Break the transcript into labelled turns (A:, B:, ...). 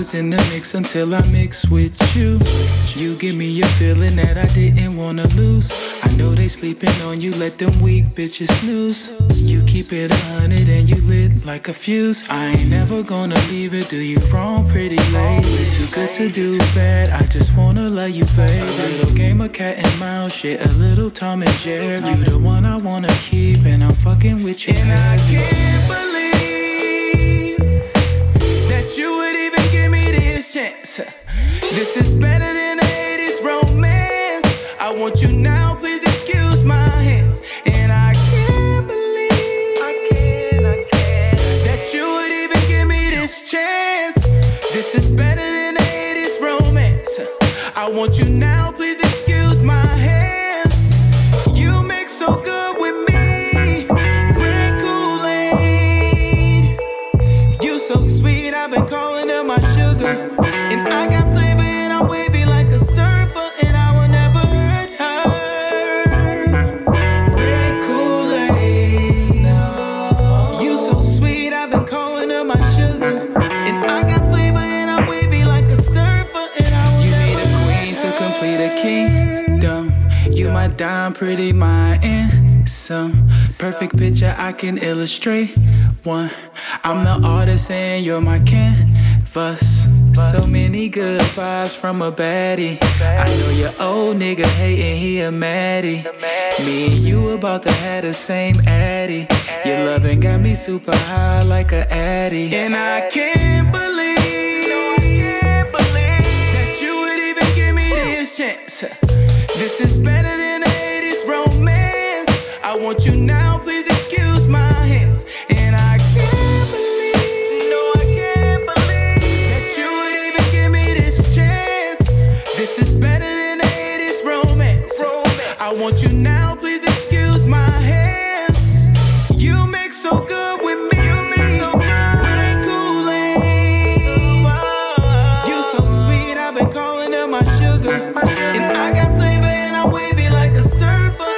A: always in the mix until I mix with you. You give me a feeling that I didn't wanna lose. I know they sleeping on you, let them weak bitches snooze. You keep it a hundred and you lit like a fuse. I ain't never gonna leave it, do you wrong pretty lady? Too good to do bad, I just wanna love you, baby. A little game of cat and mouse, shit, a little Tom and Jerry. You the one I wanna keep, and I'm fucking with you.
B: And I can't chance. This is better than 80s romance. I want you now, please excuse my hands. And I can't believe that you would even give me this chance. This is better than 80s romance. I want you now, please excuse my hands. You mix so good with me. Red Kool-Aid. You so sweet, I've been
A: kingdom. You my dime, pretty, my some perfect picture I can illustrate. One, I'm the artist and you're my canvas. So many good vibes from a baddie. I know your old nigga hating, he a maddie. Me and you about to have the same addy. Your loving got me super high like a addy.
B: And I can't This is better than 80s romance. I want you now, please excuse my hands. And I can't believe, no, I can't believe that you would even give me this chance. This is better than 80s romance. I want you now, please excuse my hands. You make so good with me. Red surfer.